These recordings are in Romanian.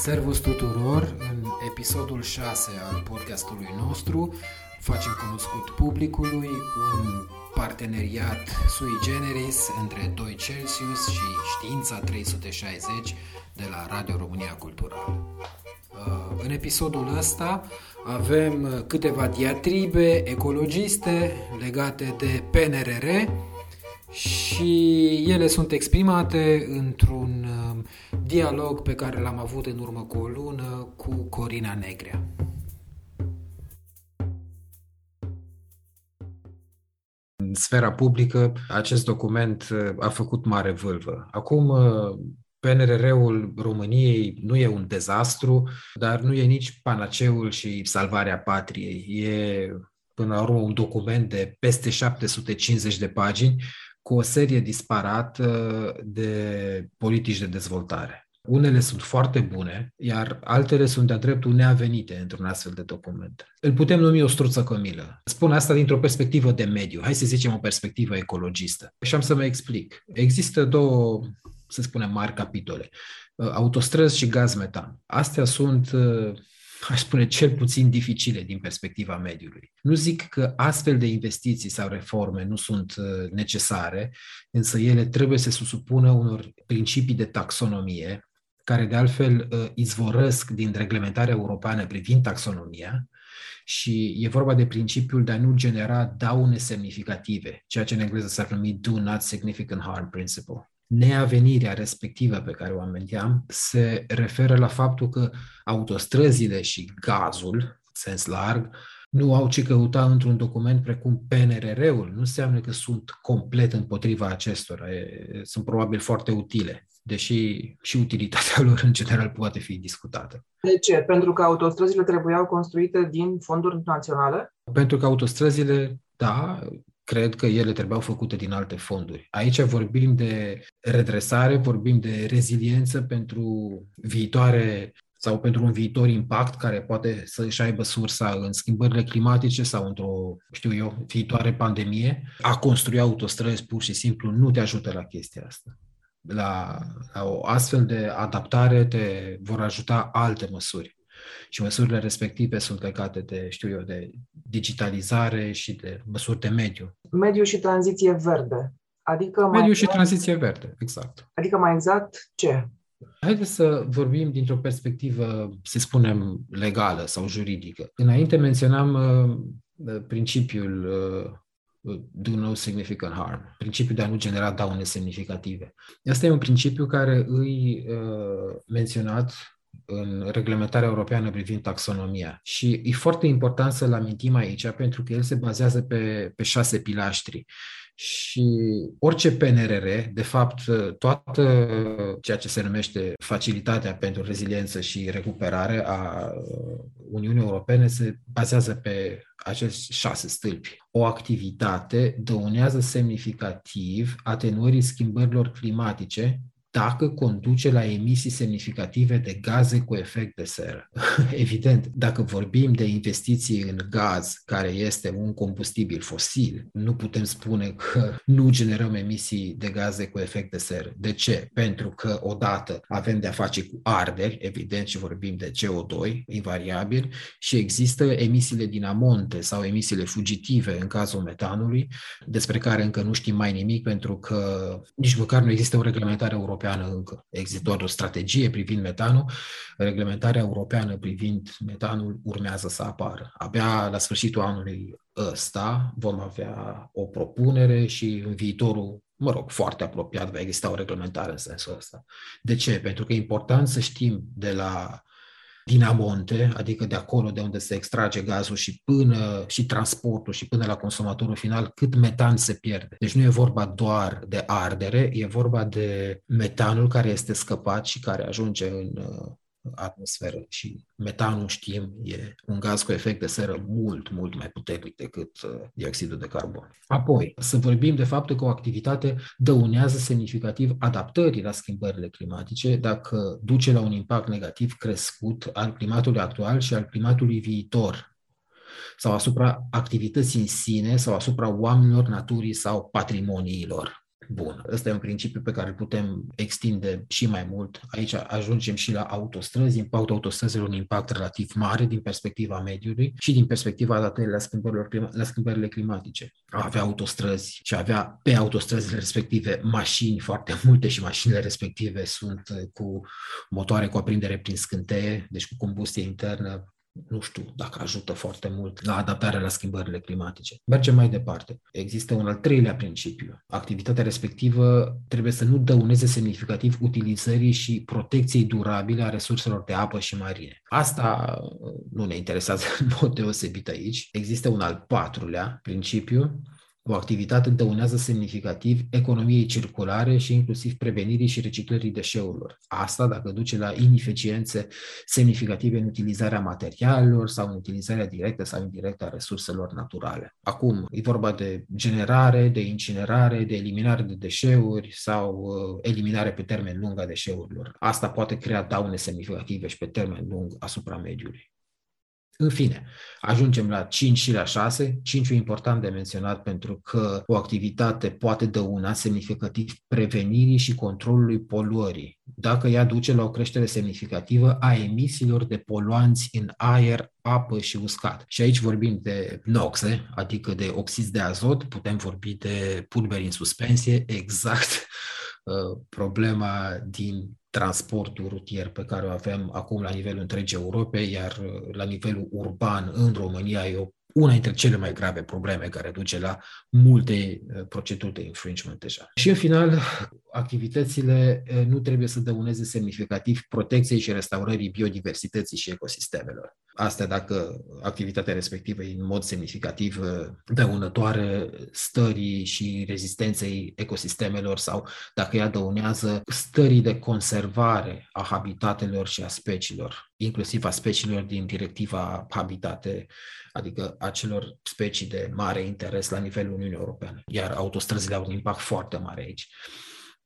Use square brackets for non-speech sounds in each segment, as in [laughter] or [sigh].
Servus tuturor! În episodul 6 al podcastului nostru facem cunoscut publicului un parteneriat sui generis între 2 Celsius și Știința 360 de la Radio România Cultural. Uh, în episodul ăsta avem câteva diatribe ecologiste legate de PNRR și ele sunt exprimate într-un um, dialog pe care l-am avut în urmă cu o lună cu Corina Negrea. În sfera publică, acest document uh, a făcut mare vâlvă. Acum, uh, PNRR-ul României nu e un dezastru, dar nu e nici panaceul și salvarea patriei. E, până la urmă, un document de peste 750 de pagini cu o serie disparată de politici de dezvoltare. Unele sunt foarte bune, iar altele sunt de-a dreptul neavenite într-un astfel de document. Îl putem numi o struță cămilă. Spun asta dintr-o perspectivă de mediu. Hai să zicem o perspectivă ecologistă. Și am să mă explic. Există două, să spunem, mari capitole. Autostrăzi și gaz metan. Astea sunt aș spune, cel puțin dificile din perspectiva mediului. Nu zic că astfel de investiții sau reforme nu sunt uh, necesare, însă ele trebuie să se supună unor principii de taxonomie, care de altfel uh, izvorăsc din reglementarea europeană privind taxonomia, și e vorba de principiul de a nu genera daune semnificative, ceea ce în engleză s-ar numi Do Not Significant Harm Principle neavenirea respectivă pe care o aminteam se referă la faptul că autostrăzile și gazul, sens larg, nu au ce căuta într-un document precum PNRR-ul. Nu înseamnă că sunt complet împotriva acestora. Sunt probabil foarte utile, deși și utilitatea [laughs] lor în general poate fi discutată. De ce? Pentru că autostrăzile trebuiau construite din fonduri naționale? Pentru că autostrăzile, da, cred că ele trebuiau făcute din alte fonduri. Aici vorbim de redresare, vorbim de reziliență pentru viitoare sau pentru un viitor impact care poate să își aibă sursa în schimbările climatice sau într-o, știu eu, viitoare pandemie, a construi autostrăzi pur și simplu nu te ajută la chestia asta. La, la o astfel de adaptare te vor ajuta alte măsuri și măsurile respective sunt legate de, știu eu, de digitalizare și de măsuri de mediu. Mediu și tranziție verde. Adică mediu mai și exact, tranziție verde, exact. Adică mai exact ce? Haideți să vorbim dintr-o perspectivă, să spunem, legală sau juridică. Înainte menționam uh, principiul uh, do no significant harm, principiul de a nu genera daune semnificative. Asta e un principiu care îi uh, menționat în reglementarea europeană privind taxonomia. Și e foarte important să-l amintim aici, pentru că el se bazează pe, pe șase pilaștri. Și orice PNRR, de fapt, toată ceea ce se numește facilitatea pentru reziliență și recuperare a Uniunii Europene se bazează pe acești șase stâlpi. O activitate dăunează semnificativ atenuării schimbărilor climatice dacă conduce la emisii semnificative de gaze cu efect de seră. [laughs] Evident, dacă vorbim de investiții în gaz, care este un combustibil fosil, nu putem spune că [laughs] nu generăm emisii de gaze cu efect de seră. De ce? Pentru că odată avem de-a face cu arderi, evident, și vorbim de CO2, invariabil, și există emisiile din amonte sau emisiile fugitive în cazul metanului, despre care încă nu știm mai nimic pentru că nici măcar nu există o reglementare europeană europeană încă. Există doar o strategie privind metanul, reglementarea europeană privind metanul urmează să apară. Abia la sfârșitul anului ăsta vom avea o propunere și în viitorul mă rog, foarte apropiat va exista o reglementare în sensul ăsta. De ce? Pentru că e important să știm de la din amonte, adică de acolo de unde se extrage gazul și până și transportul și până la consumatorul final, cât metan se pierde. Deci nu e vorba doar de ardere, e vorba de metanul care este scăpat și care ajunge în atmosferă și metanul, știm, e un gaz cu efect de seră mult, mult mai puternic decât uh, dioxidul de carbon. Apoi, să vorbim de faptul că o activitate dăunează semnificativ adaptării la schimbările climatice dacă duce la un impact negativ crescut al climatului actual și al climatului viitor sau asupra activității în sine sau asupra oamenilor, naturii sau patrimoniilor. Bună. Ăsta e un principiu pe care îl putem extinde și mai mult. Aici ajungem și la autostrăzi, impactul autostrăzilor un impact relativ mare din perspectiva mediului și din perspectiva adaptării la, schimbărilor, la schimbările climatice. Avea autostrăzi și avea pe autostrăzile respective mașini foarte [laughs] multe și mașinile respective sunt cu motoare cu aprindere prin scânteie, deci cu combustie internă nu știu dacă ajută foarte mult la adaptarea la schimbările climatice. Mergem mai departe. Există un al treilea principiu. Activitatea respectivă trebuie să nu dăuneze semnificativ utilizării și protecției durabile a resurselor de apă și marine. Asta uh, nu ne interesează [laughs] în mod deosebit aici. Există un al patrulea principiu o activitate dăunează semnificativ economiei circulare și inclusiv prevenirii și reciclării deșeurilor. Asta dacă duce la ineficiențe semnificative în utilizarea materialelor sau în utilizarea directă sau indirectă a resurselor naturale. Acum, e vorba de generare, de incinerare, de eliminare de deșeuri sau uh, eliminare pe termen lung a deșeurilor. Asta poate crea daune semnificative și pe termen lung asupra mediului. În fine, ajungem la 5 și la 6. 5 e important de menționat pentru că o activitate poate dăuna semnificativ prevenirii și controlului poluării, dacă ea duce la o creștere semnificativă a emisiilor de poluanți în aer, apă și uscat. Și aici vorbim de noxe, adică de oxizi de azot, putem vorbi de pulberi în suspensie, exact [laughs] uh, problema din transportul rutier pe care o avem acum la nivelul întregii Europe, iar uh, la nivelul urban în România e o una dintre cele mai grave probleme care duce la multe uh, proceduri de infringement deja. Și în final, activitățile uh, nu trebuie să dăuneze semnificativ protecției și restaurării biodiversității și ecosistemelor. Asta dacă activitatea respectivă e în mod semnificativ uh, dăunătoare stării și rezistenței ecosistemelor sau dacă ea dăunează stării de conservare a habitatelor și a speciilor, inclusiv a speciilor din directiva Habitate, adică acelor specii de mare interes la nivelul Uniunii Europene. Iar autostrăzile au un impact foarte mare aici.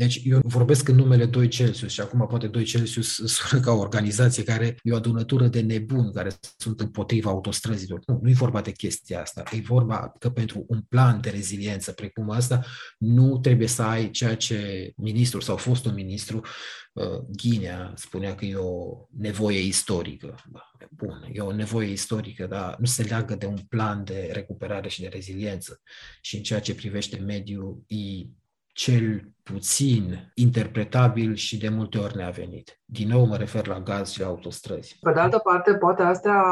Deci eu vorbesc în numele 2 Celsius și acum poate 2 Celsius [laughs] sună ca o organizație care e o adunătură de nebuni care sunt împotriva autostrăzilor. Nu, nu e vorba de chestia asta. E vorba că pentru un plan de reziliență precum ăsta nu trebuie să ai ceea ce ministrul sau fostul ministru uh, Ghinea spunea că e o nevoie istorică. Bun, e o nevoie istorică, dar nu se leagă de un plan de recuperare și de reziliență. Și în ceea ce privește mediul, e cel puțin interpretabil și de multe ori neavenit. Din nou mă refer la gaz și autostrăzi. Pe de altă parte, poate astea,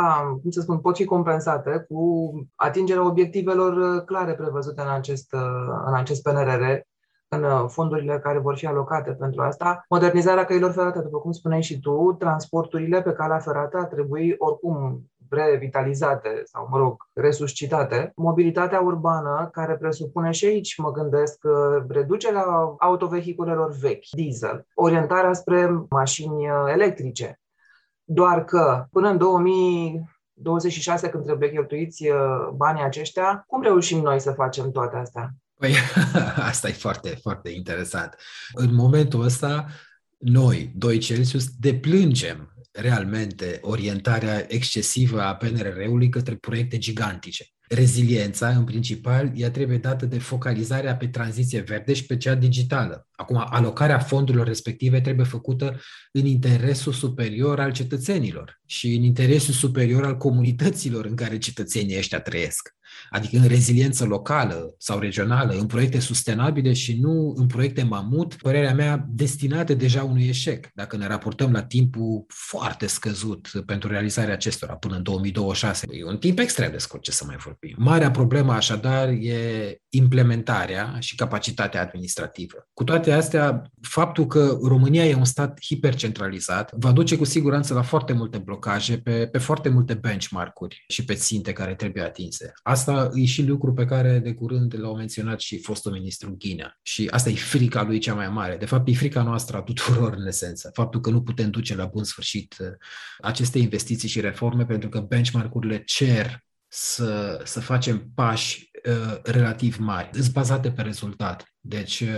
cum să spun, pot fi compensate cu atingerea obiectivelor uh, clare prevăzute în acest, uh, în acest PNRR, în uh, fondurile care vor fi alocate pentru asta. Modernizarea căilor ferate, după cum spuneai și tu, transporturile pe calea ferată ar trebui oricum revitalizate sau, mă rog, resuscitate. Mobilitatea urbană, care presupune și aici, mă gândesc, reducerea autovehiculelor vechi, diesel, orientarea spre mașini electrice. Doar că până în 2026, când trebuie cheltuiți uh, banii aceștia, cum reușim noi să facem toate astea? Păi, [laughs] asta e foarte, foarte interesant. În momentul ăsta, noi, 2 Celsius, deplângem realmente orientarea excesivă a PNRR-ului către proiecte gigantice. Reziliența, în principal, ea trebuie dată de focalizarea pe tranziție verde și pe cea digitală. Acum, alocarea fondurilor respective trebuie făcută în interesul superior al cetățenilor și în interesul superior al comunităților în care cetățenii ăștia trăiesc adică în reziliență locală sau regională, în proiecte sustenabile și nu în proiecte mamut, părerea mea, destinate deja unui eșec, dacă ne raportăm la timpul foarte scăzut pentru realizarea acestora până în 2026. E un timp extrem de scurt, ce să mai vorbim. Marea problemă, așadar, e implementarea și capacitatea administrativă. Cu toate astea, faptul că România e un stat hipercentralizat va duce cu siguranță la foarte multe blocaje pe, pe foarte multe benchmark-uri și pe ținte care trebuie atinse. Asta e și lucru pe care de curând l-au menționat și fostul ministru Ghinea. Și asta e frica lui cea mai mare. De fapt, e frica noastră a tuturor în esență. Faptul că nu putem duce la bun sfârșit uh, aceste investiții și reforme pentru că benchmark-urile cer să, să facem pași uh, relativ mari, bazate pe rezultat. Deci, uh,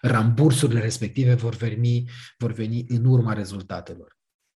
rambursurile respective vor veni, vor veni în urma rezultatelor.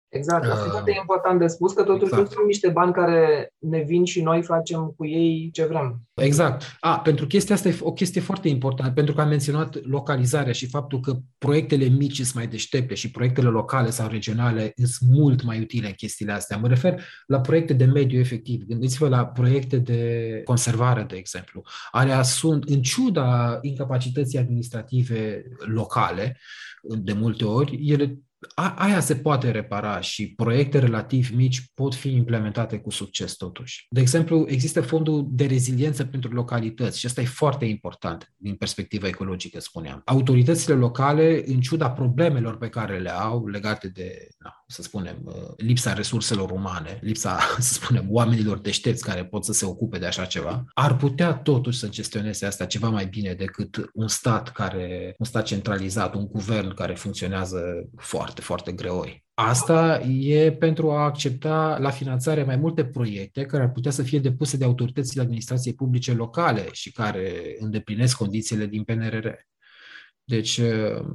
Exact, asta uh, e foarte important de spus, că totuși exact. nu sunt niște bani care ne vin și noi facem cu ei ce vrem. Exact. A, pentru chestia asta e o chestie foarte importantă, pentru că am menționat localizarea și faptul că proiectele mici sunt mai deștepte și proiectele locale sau regionale sunt mult mai utile în chestiile astea. Mă refer la proiecte de mediu efectiv. Gândiți-vă la proiecte de conservare, de exemplu. Alea sunt, în ciuda incapacității administrative locale, de multe ori, ele a, aia se poate repara și proiecte relativ mici pot fi implementate cu succes totuși. De exemplu, există fondul de reziliență pentru localități și asta e foarte important din perspectiva ecologică, spuneam. Autoritățile locale, în ciuda problemelor pe care le au legate de, na, să spunem, uh, lipsa resurselor umane, lipsa, [laughs] să spunem, oamenilor deștepți care pot să se ocupe de așa ceva, ar putea totuși să gestioneze asta ceva mai bine decât un stat care, un stat centralizat, un guvern care funcționează foarte foarte, foarte greoi. Asta e pentru a accepta la finanțare mai multe proiecte care ar putea să fie depuse de autoritățile administrației publice locale și care îndeplinesc condițiile din PNRR. Deci, uh,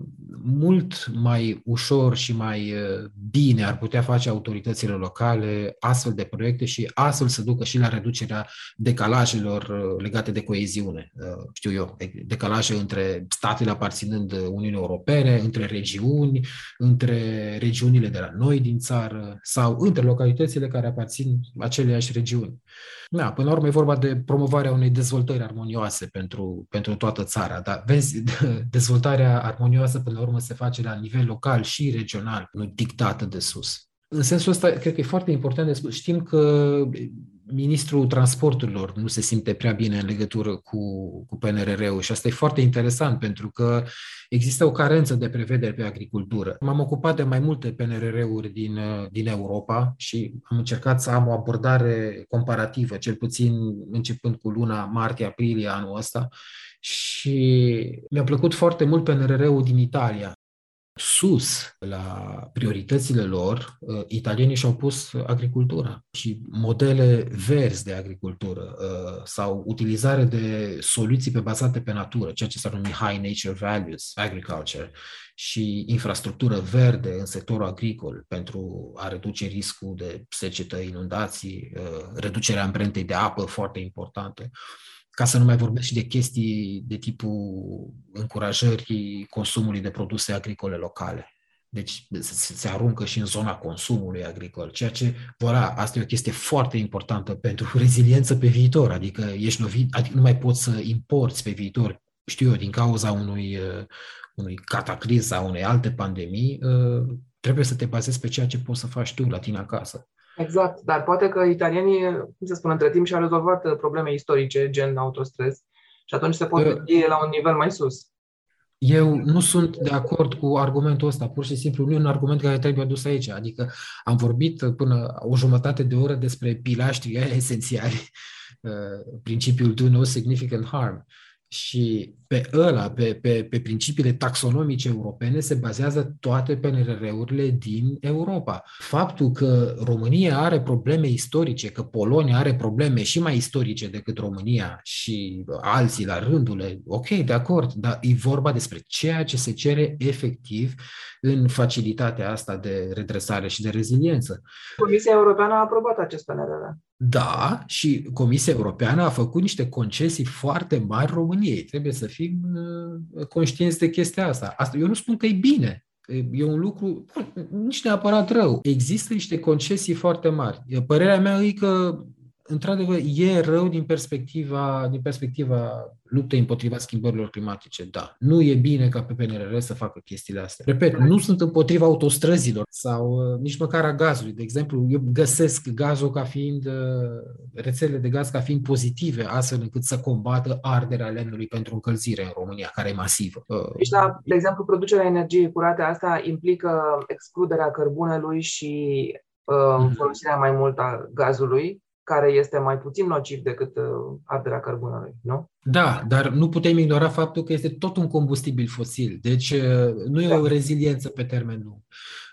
mult mai ușor și mai uh, bine ar putea face autoritățile locale astfel de proiecte și astfel să ducă și la reducerea decalajelor uh, legate de coeziune. Știu eu, decalaje între statele aparținând Uniunii Europene, între regiuni, între regiunile de la noi din țară sau între localitățile care aparțin aceleași regiuni. Da, până la urmă e vorba de promovarea unei dezvoltări armonioase pentru, pentru toată țara, dar vezi, [laughs] dezvoltarea armonioasă până la urmă se face la nivel local și regional, nu dictată de sus. În sensul ăsta, cred că e foarte important de spus. Știm că ministrul transporturilor nu se simte prea bine în legătură cu, cu PNRR-ul și asta e foarte interesant pentru că există o carență de prevedere pe agricultură. M-am ocupat de mai multe PNRR-uri din, din Europa și am încercat să am o abordare comparativă, cel puțin începând cu luna martie-aprilie anul ăsta și mi-a plăcut foarte mult PNRR-ul din Italia, sus la prioritățile lor, uh, italienii și-au pus agricultura și modele verzi de agricultură uh, sau utilizare de soluții pe bazate pe natură, ceea ce s-ar numi High Nature Values Agriculture și infrastructură verde în sectorul agricol pentru a reduce riscul de secetă, inundații, uh, reducerea amprentei de apă foarte importante ca să nu mai vorbesc și de chestii de tipul încurajării consumului de produse agricole locale. Deci se, se aruncă și în zona consumului agricol, ceea ce, voilà, asta e o chestie foarte importantă pentru [laughs] reziliență pe viitor, adică ești lovit, adică nu mai poți să importi pe viitor, știu eu, din cauza unui, uh, unui cataclism sau unei alte pandemii, uh, trebuie să te bazezi pe ceea ce poți să faci tu la tine acasă. Exact, dar poate că italienii, cum să spun, între timp și-au rezolvat uh, probleme istorice, gen autostres, și atunci se pot gândi la un nivel mai sus. Eu nu sunt de acord cu argumentul ăsta, pur și simplu nu e un argument care trebuie adus aici. Adică am vorbit până o jumătate de oră despre pilaștrii esențiali, uh, principiul do no significant harm. Și pe ăla, pe, pe, pe principiile taxonomice europene, se bazează toate PNRR-urile din Europa. Faptul că România are probleme istorice, că Polonia are probleme și mai istorice decât România și alții la rândule, ok, de acord, dar e vorba despre ceea ce se cere efectiv în facilitatea asta de redresare și de reziliență. Comisia Europeană a aprobat acest PNRR. Da, și Comisia Europeană a făcut niște concesii foarte mari României. Trebuie să fim uh, conștienți de chestia asta. asta. Eu nu spun că e bine, E un lucru nici neapărat rău. Există niște concesii foarte mari. Părerea mea e că într-adevăr, e rău din perspectiva, din perspectiva luptei împotriva schimbărilor climatice, da. Nu e bine ca pe PNRR să facă chestiile astea. Repet, nu sunt împotriva autostrăzilor sau uh, nici măcar a gazului. De exemplu, eu găsesc gazul ca fiind, uh, rețelele de gaz ca fiind pozitive, astfel încât să combată arderea lemnului pentru încălzire în România, care e masivă. Uh, deci, da, de exemplu, producerea energiei curate, asta implică excluderea cărbunelui și uh, mm-hmm. folosirea mai mult a gazului care este mai puțin nociv decât uh, arderea cărbunelui, nu? Da, dar nu putem ignora faptul că este tot un combustibil fosil, deci uh, nu e da. o reziliență pe termen lung.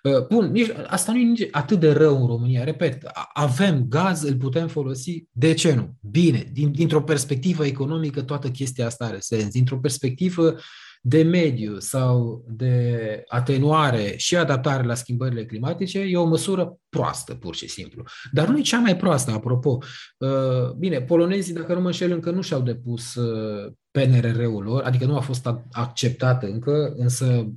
Uh, bun, nici, asta nu e nici atât de rău în România. Repet, avem gaz, îl putem folosi. De ce nu? Bine, din, dintr-o perspectivă economică toată chestia asta are sens. Dintr-o perspectivă de mediu sau de atenuare și adaptare la schimbările climatice, e o măsură proastă, pur și simplu. Dar nu e cea mai proastă, apropo. Uh, bine, polonezii, dacă nu mă înșel, încă nu și-au depus uh, PNRR-ul lor, adică nu a fost acceptat încă, însă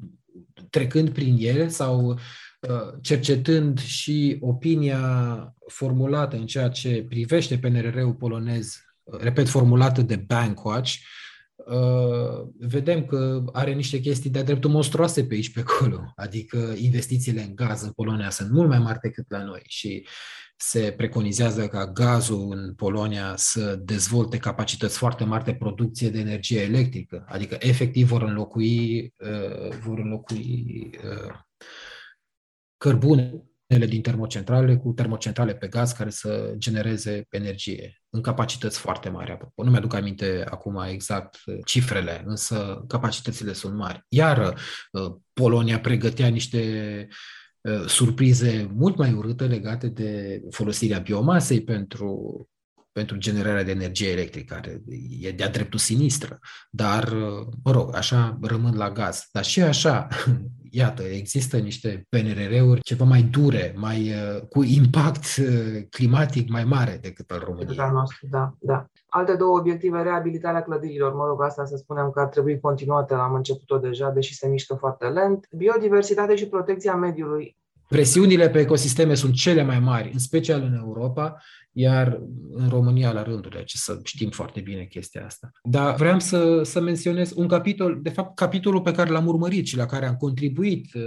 trecând prin ele sau uh, cercetând și opinia formulată în ceea ce privește PNRR-ul polonez, repet, formulată de Bankwatch, Uh, vedem că are niște chestii de-a dreptul monstruoase pe aici pe acolo. Adică investițiile în gaz în Polonia sunt mult mai mari decât la noi și se preconizează ca gazul în Polonia să dezvolte capacități foarte mari de producție de energie electrică. Adică efectiv vor înlocui, uh, vor înlocui uh, cărbune din termocentrale cu termocentrale pe gaz care să genereze energie în capacități foarte mari. Apropo. Nu mi-aduc aminte acum exact uh, cifrele, însă capacitățile sunt mari. Iar uh, Polonia pregătea niște uh, surprize mult mai urâte legate de folosirea biomasei pentru pentru generarea de energie electrică, care e de-a dreptul sinistră. Dar, mă rog, așa rămân la gaz. Dar și așa, [laughs] iată, există niște PNRR-uri ceva mai dure, mai uh, cu impact uh, climatic mai mare decât al României. Da, nostru, da, da. Alte două obiective, reabilitarea clădirilor, mă rog, asta să spunem că ar trebui continuată, am început-o deja, deși se mișcă foarte lent. Biodiversitate și protecția mediului. Presiunile pe ecosisteme sunt cele mai mari, în special în Europa, iar în România la rândul ce să știm foarte bine chestia asta. Dar vreau să, să menționez un capitol, de fapt capitolul pe care l-am urmărit și la care am contribuit uh,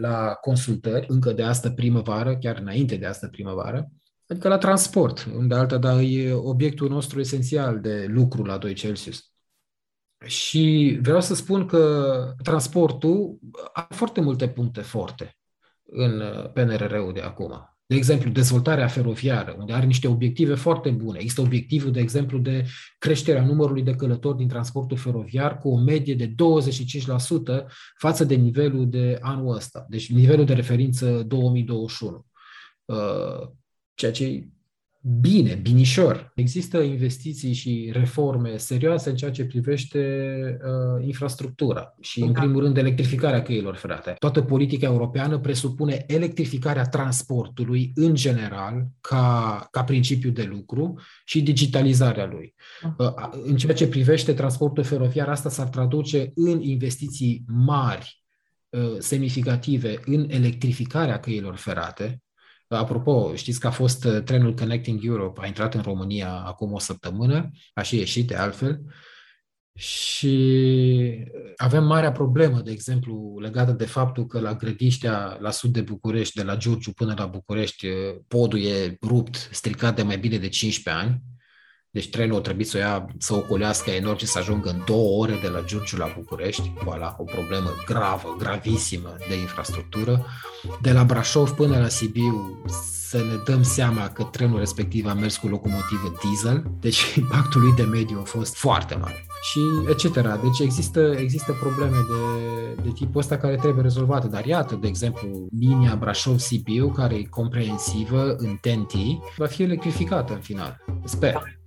la consultări încă de asta primăvară, chiar înainte de asta primăvară, adică la transport, unde alta, dar e obiectul nostru esențial de lucru la 2 Celsius. Și vreau să spun că transportul are foarte multe puncte forte în uh, PNRR-ul de acum. De exemplu, dezvoltarea feroviară, unde are niște obiective foarte bune. Există obiectivul, de exemplu, de creșterea numărului de călători din transportul feroviar cu o medie de 25% față de nivelul de anul ăsta, deci nivelul de referință 2021. Uh, ceea ce bine, binișor. Există investiții și reforme serioase în ceea ce privește uh, infrastructura și, în da. primul rând, electrificarea căilor ferate. Toată politica europeană presupune electrificarea transportului în general ca, ca principiu de lucru și digitalizarea lui. Uh, în ceea ce privește transportul feroviar, asta s-ar traduce în investiții mari uh, semnificative în electrificarea căilor ferate, Apropo, știți că a fost uh, trenul Connecting Europe, a intrat în România acum o săptămână, a și ieșit de altfel, și avem marea problemă, de exemplu, legată de faptul că la Grădiștea, la sud de București, de la Giurgiu până la București, uh, podul e rupt, stricat de mai bine de 15 ani. Deci trenul o trebuie să o ia, să ocolească enorm și să ajungă în două ore de la Giurgiu la București. Voilà, o problemă gravă, gravisimă de infrastructură. De la Brașov până la Sibiu să ne dăm seama că trenul respectiv a mers cu locomotivă diesel, deci [laughs] impactul lui de mediu a fost foarte mare. Și etc. Deci există, există probleme de, de tipul ăsta care trebuie rezolvate. Dar iată, de exemplu, linia Brașov-Sibiu, care e comprehensivă în TNT, va fi electrificată în final. Sper.